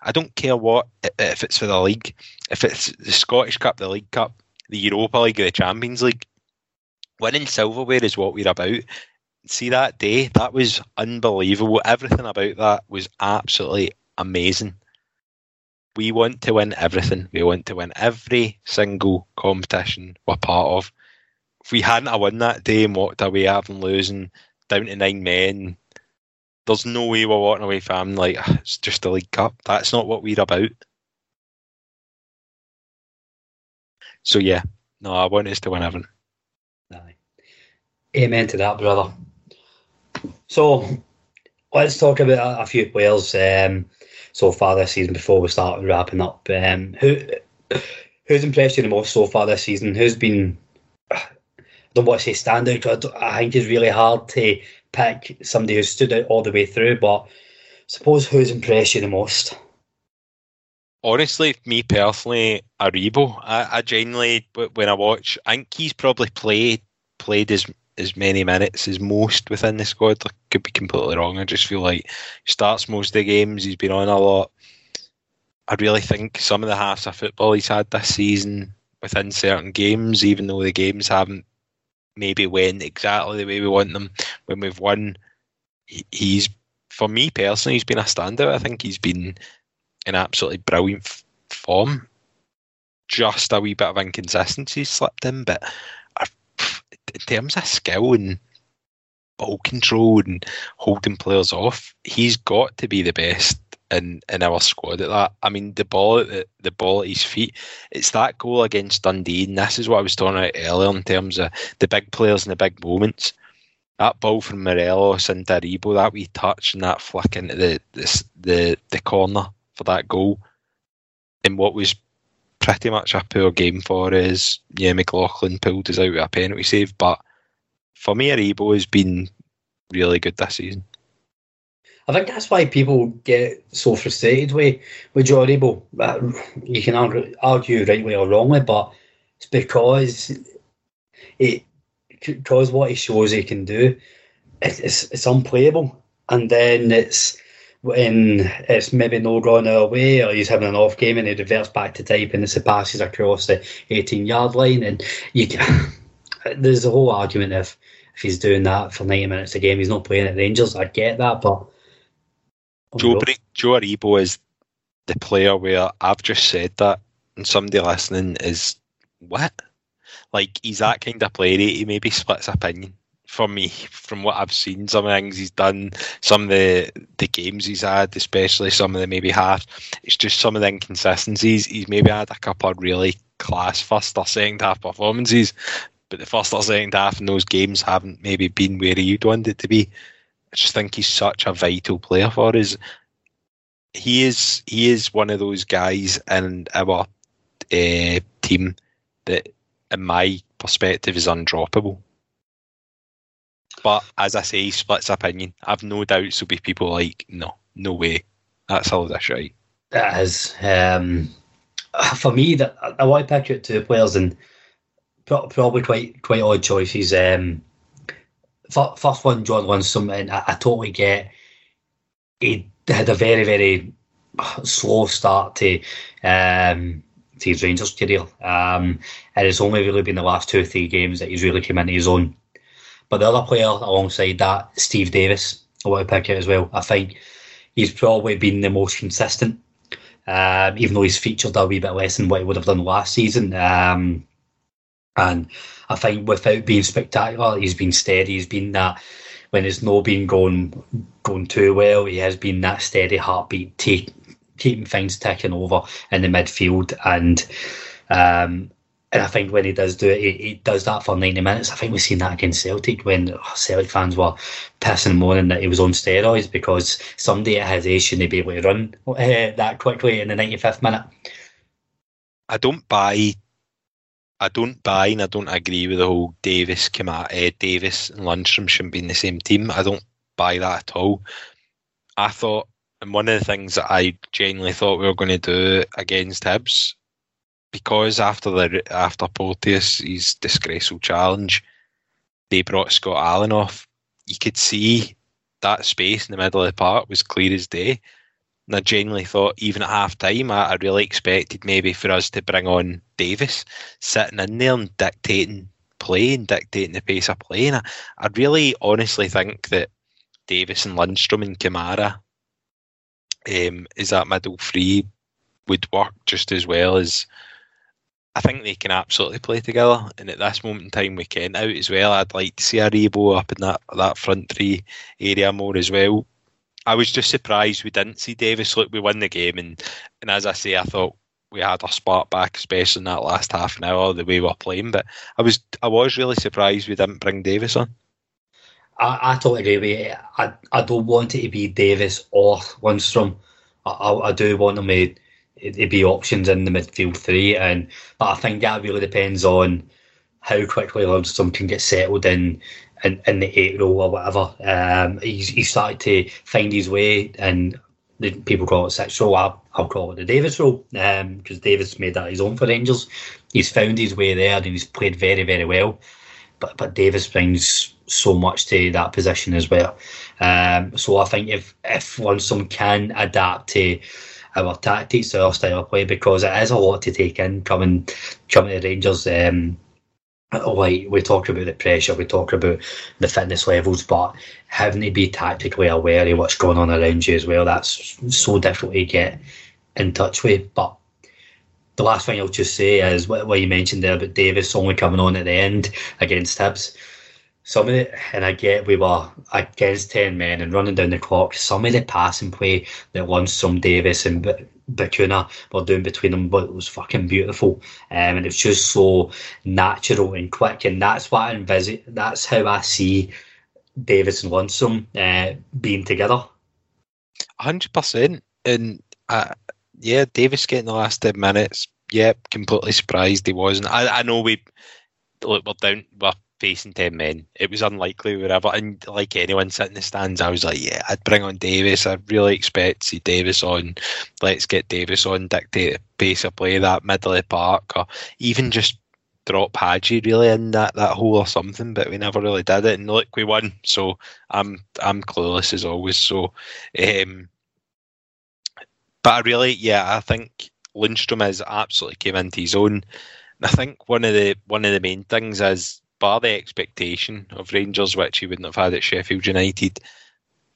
I don't care what if it's for the league, if it's the Scottish Cup, the League Cup, the Europa League, the Champions League. Winning silverware is what we're about. See that day, that was unbelievable. Everything about that was absolutely amazing. We want to win everything. We want to win every single competition we're part of. If we hadn't won that day and walked away having losing down to nine men, there's no way we're walking away from like [SIGHS] it's just a League Cup. That's not what we're about. So yeah, no, I want us to win everything. Amen to that, brother. So let's talk about a, few players um, so far this season before we start wrapping up. Um, who [SIGHS] who's impressed you the most so far this season? Who's been [SIGHS] I don't want to say standout. I think it's really hard to pick somebody who stood out all the way through, but suppose who's impressed you the most? Honestly, me personally, Aribo. I, I genuinely, when I watch, I think he's probably played played as as many minutes as most within the squad. I could be completely wrong. I just feel like he starts most of the games. He's been on a lot. I really think some of the halves of football he's had this season within certain games, even though the games haven't maybe went exactly the way we want them when we've won. He's, for me personally, he's been a standout. I think he's been in absolutely brilliant form. Just a wee bit of inconsistency slipped in, but uh, in terms of skill and ball control and holding players off, he's got to be the best in, in our squad at that. I mean, the ball at the, the ball at his feet. It's that goal against Dundee, and this is what I was talking about earlier in terms of the big players and the big moments. That ball from Morelos and Aribo, that wee touch and that flick into the the the, the corner for that goal, and what was pretty much a poor game for us. Yeah, McLaughlin pulled us out with a penalty save, but for me, Aribo has been really good this season. I think that's why people get so frustrated with with Joe Aribo. You can argue, argue rightly or wrongly, but it's because it because what he shows he can do, it's it's unplayable, and then it's when it's maybe no going our way or he's having an off game and he reverts back to type and it's a passes across the 18 yard line and you can, [LAUGHS] there's a whole argument if if he's doing that for 90 minutes a game. He's not playing at Rangers. I get that but Joe, Joe Aribo is the player where I've just said that, and somebody listening is what? Like he's that kind of player. He maybe splits opinion for me from what I've seen. Some of the things he's done, some of the the games he's had, especially some of the maybe half. It's just some of the inconsistencies. He's maybe had a couple of really class first or second half performances, but the first or second half in those games haven't maybe been where you'd want it to be. I just think he's such a vital player for us. He is he is one of those guys in our uh, team that, in my perspective, is undroppable. But as I say, splits opinion. I've no doubts there'll be people like, no, no way. That's all that's right. That is. Um, for me, that I want to pick out two players and probably quite quite odd choices. Um, first one, John Lundstram, and I, I totally get he had a very, very slow start to um, to his Rangers career. Um, and it's only really been the last two or three games that he's really come into his own. But the other player alongside that, Steve Davis, I want to pick it as well. I think he's probably been the most consistent, um, even though he's featured a wee bit less than what he would have done last season. Um, and I think without being spectacular, he's been steady. He's been that when it's not been going going too well, he has been that steady heartbeat, keeping things ticking over in the midfield. And um, and I think when he does do it, he, he, does that for 90 minutes. I think we've seen that against Celtic when Celtic fans were pissing and moaning that he was on steroids because somebody at his age shouldn't be able to run uh, that quickly in the 95th minute. I don't buy. I don't buy and I don't agree with the whole Davis, Kamara, uh, Davis and Lundstram shouldn't be in the same team. I don't buy that at all. I thought, and one of the things that I genuinely thought we were going to do against Hibs because after the after Porteous disgraceful challenge, they brought Scott Allan off. You could see that space in the middle of the park was clear as day. And I genuinely thought, even at half time, I, I really expected maybe for us to bring on Davis sitting in there and dictating play and dictating the pace of play. And I, I really honestly think that Davis and Lundstram and Kamara um, is that middle three would work just as well as I think they can absolutely play together. And at this moment in time, we can out as well. I'd like to see Aribo up in that that front three area more as well. I was just surprised we didn't see Davis. Look, we won the game, and and as I say, I thought we had our spark back, especially in that last half an hour, the way we were playing. But I was I was really surprised we didn't bring Davis on. I, I totally agree with you. I, I don't want it to be Davis or Lundstram. I, I, I do want them to it'd be options in the midfield three. And but I think that really depends on how quickly Lundstram can get settled in in, in the eight role or whatever. Um, he's, he started to find his way, and the, people call it six role. I'll, I'll call it the Davis role because um, Davis made that his own for Rangers. He's found his way there, and he's played very, very well. But but Davis brings so much to that position as well. Um, so I think if if Lundstram can adapt to our tactics, our style of play, because it is a lot to take in coming coming to Rangers. Um, like we talk about the pressure, we talk about the fitness levels, but having to be tactically aware of what's going on around you as well. That's so difficult to get in touch with. But the last thing I'll just say is what, what you mentioned there about Davis only coming on at the end against Hibs some of it, and I get we were against 10 men and running down the clock. Some of the passing play that Lundstram Davis and Bacuna were doing between them but it was fucking beautiful. Um, and it's just so natural and quick. And that's what I envisage, that's how I see Davis and Lundstram uh, being together. 100%. And uh, yeah, Davis getting the last 10 minutes. Yeah, completely surprised he wasn't. I, I know we look, we're down, we're facing 10 men. It was unlikely wherever. And like anyone sitting in the stands, I was like, yeah, I'd bring on Davis. I really expect to see Davis on. Let's get Davis on, dictate the pace of play, that middle of the park, or even just drop Hagi really in that, that hole or something, but we never really did it. And look, we won. So I'm I'm clueless as always. So um, but I really, yeah, I think Lundstram has absolutely came into his own. I think one of the one of the main things is bar the expectation of Rangers, which he wouldn't have had at Sheffield United,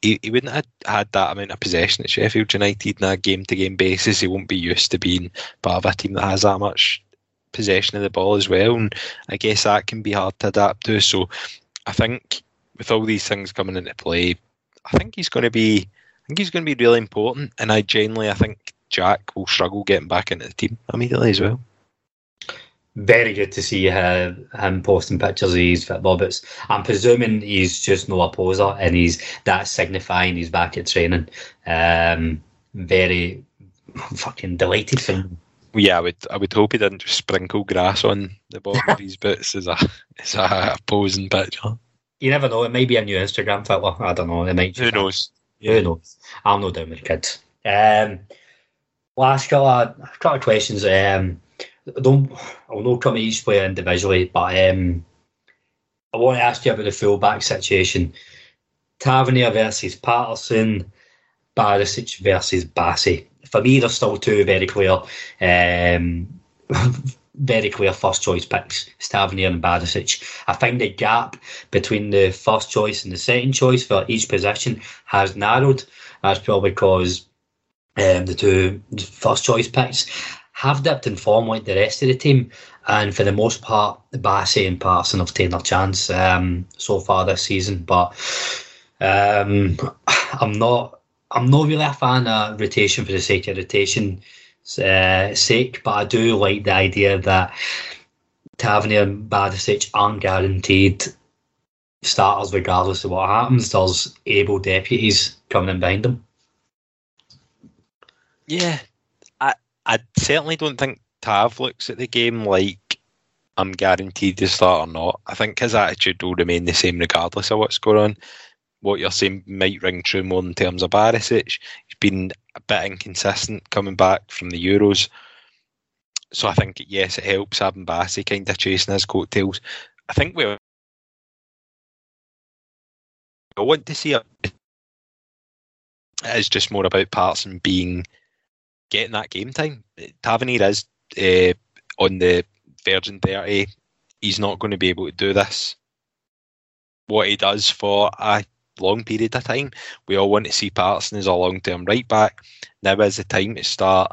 he, he wouldn't have had that amount of possession at Sheffield United on a game to game basis. He won't be used to being part of a team that has that much possession of the ball as well. And I guess that can be hard to adapt to. So I think with all these things coming into play, I think he's going to be I think he's going to be really important. And I genuinely I think Jack will struggle getting back into the team immediately as well very good to see uh, him posting pictures of his football boots. I'm presuming he's just no poser and he's that signifying he's back at training. Um, very fucking delighted for him. Yeah, I would I would hope he didn't just sprinkle grass on the bottom of his boots as a as a posing picture. You never know. It may be a new Instagram filter. I don't know. It might. Who knows? Yeah. Who knows? I'm no down with kids. Um, last couple of, couple of questions. Um, I don't. I'll not come each player individually, but um, I want to ask you about the fullback situation. Tavernier versus Patterson, Barisic versus Bassey. For me, there's still two very clear, um, [LAUGHS] very clear first choice picks: Tavernier and Barisic. I think the gap between the first choice and the second choice for each position has narrowed. That's probably because um, the two first choice picks have dipped in form like the rest of the team, and for the most part, Bassey and Patterson have taken their chance um, so far this season. But um, I'm not, I'm not really a fan of rotation for the sake of rotation uh, sake. But I do like the idea that Tavernier and Barisic aren't guaranteed starters regardless of what happens. There's able deputies coming in behind them. Yeah, I certainly don't think Tav looks at the game like I'm guaranteed to start or not. I think his attitude will remain the same regardless of what's going on. What you're saying might ring true more in terms of Barisic. He's been a bit inconsistent coming back from the Euros. So I think yes, it helps having Bassey kind of chasing his coattails. I think we I want to see it. It is just more about Patterson being getting that game time. Tavernier is uh, on the Virgin 30. He's not going to be able to do this. What he does for a long period of time. We all want to see Patterson as a long term right back. Now is the time to start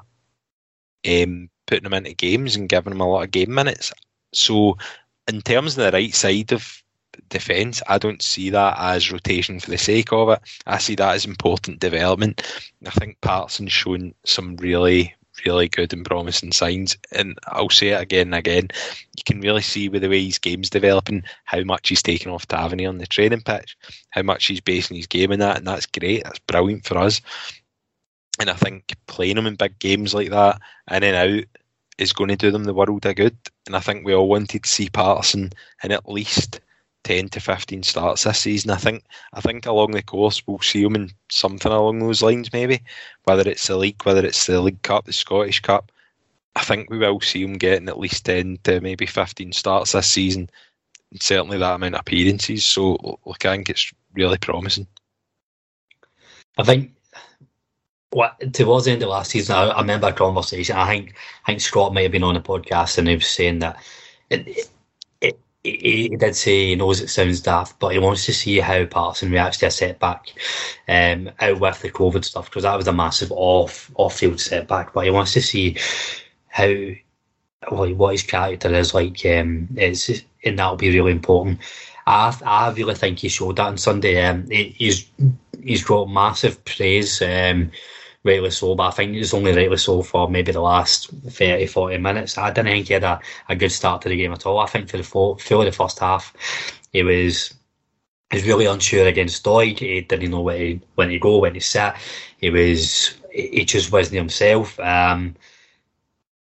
um, putting him into games and giving him a lot of game minutes. So, in terms of the right side of defence, I don't see that as rotation for the sake of it. I see that as important development. I think Patterson's shown some really, really good and promising signs. And I'll say it again and again. You can really see with the way his game's developing how much he's taking off Tavernier on the training pitch, how much he's basing his game in that, and that's great. That's brilliant for us. And I think playing him in big games like that, in and out, is going to do them the world of good. And I think we all wanted to see Patterson in at least ten to fifteen starts this season. I think I think along the course we'll see him in something along those lines, maybe whether it's the league, whether it's the League Cup, the Scottish Cup. I think we will see him getting at least ten to maybe fifteen starts this season, and certainly that amount of appearances. So look, I think it's really promising. I think what towards the end of last season, I, I remember a conversation. I think I think Scott might have been on a podcast and he was saying that it, he, he did say he knows it sounds daft, but he wants to see how Patterson reacts to a setback um, out with the COVID stuff because that was a massive off off field setback. But he wants to see how well, what his character is like. Um, it's and that'll be really important. I I really think he showed that on Sunday. Um, he, he's he's got massive praise. Um, rightly so, but I think it's only rightly so for maybe the last 30, 40 minutes. I didn't think he had a, a good start to the game at all. I think for the full, full of the first half, he was he was really unsure against Doig. He didn't know where he, when to go, when to sit. He was he just wasn't himself. Um,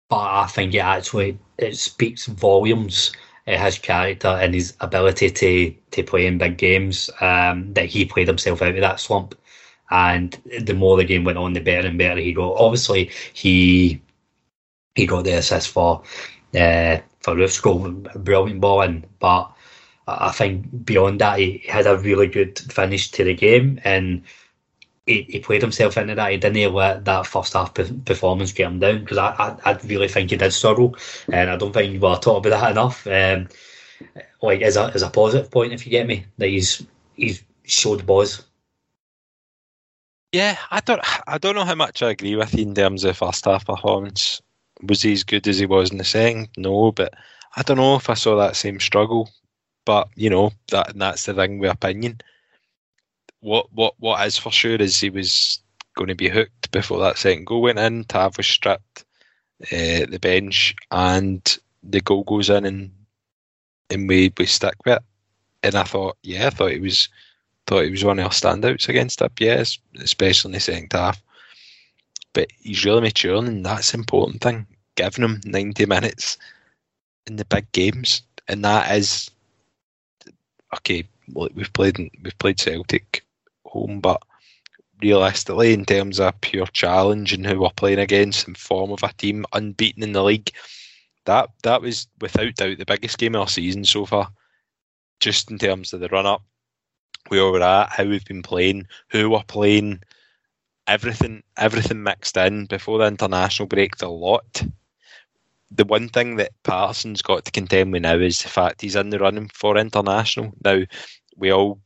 but I think it actually it speaks volumes uh, his character and his ability to to play in big games. Um, that he played himself out of that slump and the more the game went on, the better and better he got. Obviously, he he got the assist for uh, for Roofe's goal, brilliant ball in, but I think beyond that, he had a really good finish to the game and. He, he played himself into that. He didn't let that first half performance get him down because I, I, I really think he did struggle, and I don't think we're talking about that enough. Um, like as a as a positive point, if you get me, that he's he's showed buzz yeah, I don't, I don't know how much I agree with you in terms of first half performance. Was he as good as he was in the second? No, but I don't know if I saw that same struggle. But you know that that's the thing with opinion. What what what is for sure is he was going to be hooked before that second goal went in. Tav was stripped uh, the bench, and the goal goes in, and and we we stick with it. And I thought, yeah, I thought it was thought he was one of our standouts against up, yes, especially in the second half. But he's really maturing, and that's important thing. Giving him 90 minutes in the big games, and that is okay. We've played we've played Celtic home, but realistically, in terms of pure challenge and who we're playing against, and form of a team unbeaten in the league, that that was without doubt the biggest game of our season so far. Just in terms of the run up, where we're at, how we've been playing, who we're playing, everything, everything mixed in before the international break. A lot. The one thing that Patterson's got to contend with now is the fact he's in the running for international. Now, we all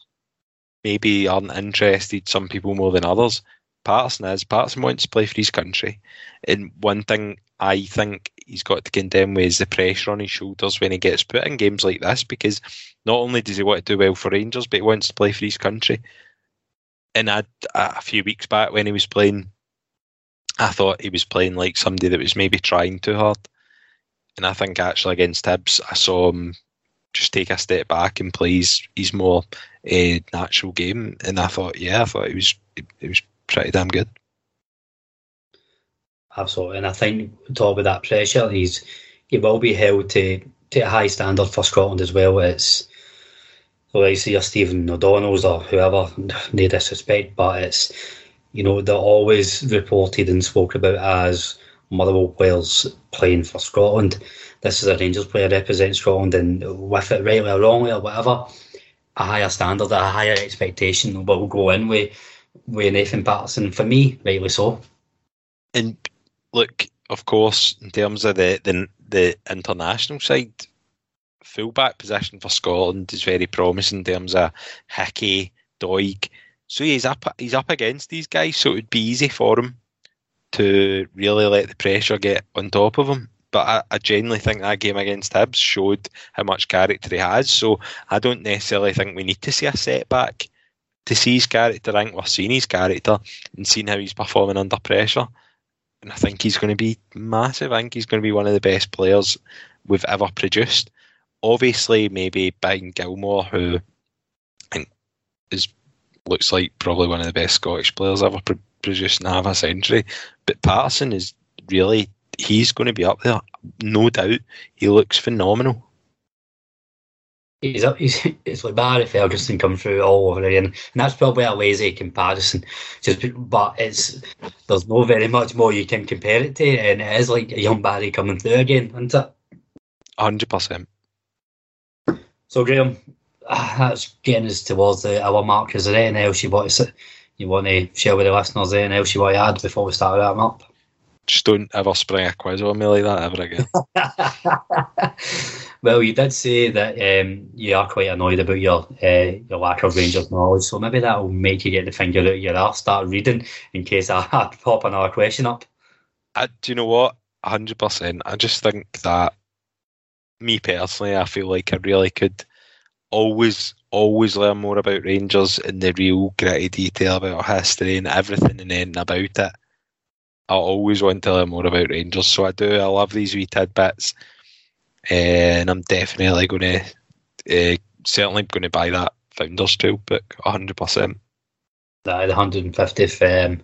maybe aren't interested, some people more than others. Patterson is. Patterson wants to play for his country. And one thing I think he's got to contend with is the pressure on his shoulders when he gets put in games like this because not only does he want to do well for Rangers, but he wants to play for his country. And a few weeks back when he was playing, I thought he was playing like somebody that was maybe trying too hard. And I think actually against Hibs, I saw him just take a step back and play his, his more uh, natural game. And I thought, yeah, I thought he was he was pretty damn good. Absolutely, and I think top of that pressure, he's he will be held to to a high standard for Scotland as well. It's like see your Stephen O'Donnell's or whoever, no disrespect, but it's you know they're always reported and spoke about as Motherwell players playing for Scotland. This is a Rangers player representing Scotland, and with it rightly or wrongly or whatever, a higher standard, a higher expectation will go in with with Nathan Patterson. For me, rightly so. And look, of course, in terms of the the, the international side, fullback position for Scotland is very promising in terms of Hickey, Doig. So he's up he's up against these guys, so it would be easy for him to really let the pressure get on top of him. But I, I genuinely think that game against Hibs showed how much character he has. So I don't necessarily think we need to see a setback to see his character. I think we're seeing his character and seeing how he's performing under pressure. And I think he's going to be massive. I think he's going to be one of the best players we've ever produced. Obviously, maybe behind Gilmour, who is looks like probably one of the best Scottish players ever pro- produced in half a century. But Patterson is really he's going to be up there, no doubt. He looks phenomenal. He's, he's [LAUGHS] it's like Barry Ferguson come through all over again, and that's probably a lazy comparison. Just but it's there's no very much more you can compare it to, and it is like a young Barry coming through again, isn't it? Hundred percent. So Graham, ah, that's getting us towards the hour mark. Is there anything else you want to you want to share with the listeners? Anything else you want to add before we start wrapping up? Just don't ever spring a quiz on me like that ever again. [LAUGHS] well, you did say that um, you are quite annoyed about your uh, your lack of Rangers knowledge, so maybe that will make you get the finger out of your arse, start reading in case I, pop another question up. I, do you know what? hundred percent. I just think that me personally, I feel like I really could always, always learn more about Rangers in the real gritty detail about history and everything and then about it. I always want to learn more about Rangers, so I do. I love these wee tidbits, and I'm definitely going to, uh, certainly going to buy that Founders Trail book, hundred percent. The 150th, um,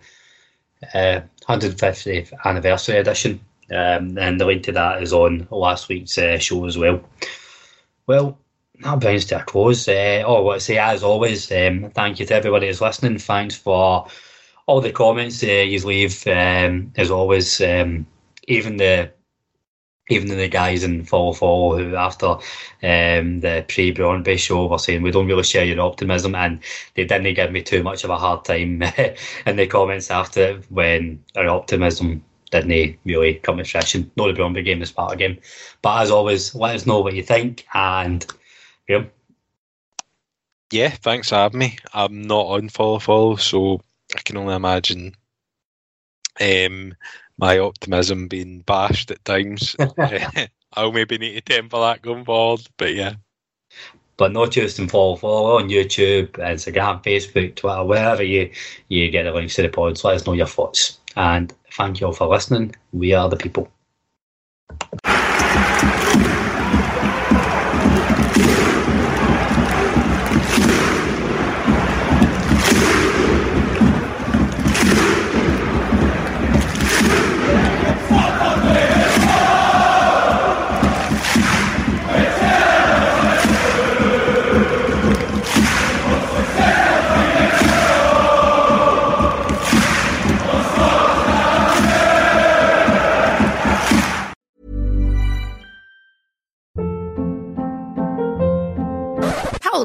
uh, 150th anniversary edition, um, and the link to that is on last week's uh, show as well. Well, that brings to a close. Uh, oh, what I say, as always, um, thank you to everybody who's listening. Thanks for all the comments uh, you leave. Um, as always, um, even the even the guys in follow follow who after um, the pre Brøndby show were saying we don't really share your optimism and they didn't give me too much of a hard time [LAUGHS] in the comments after when our optimism didn't really come to fruition. No, the Brøndby game, is part of the game. But as always, let us know what you think and yeah. Yeah, thanks for having me. I'm not on follow follow, so I can only imagine um, my optimism being bashed at times. [LAUGHS] [LAUGHS] I'll maybe need to temper that going forward, but yeah. But not just in follow follow on YouTube, Instagram, Facebook, Twitter, wherever you you get the links to the pods. Let us know your thoughts. And thank you all for listening. We are the people.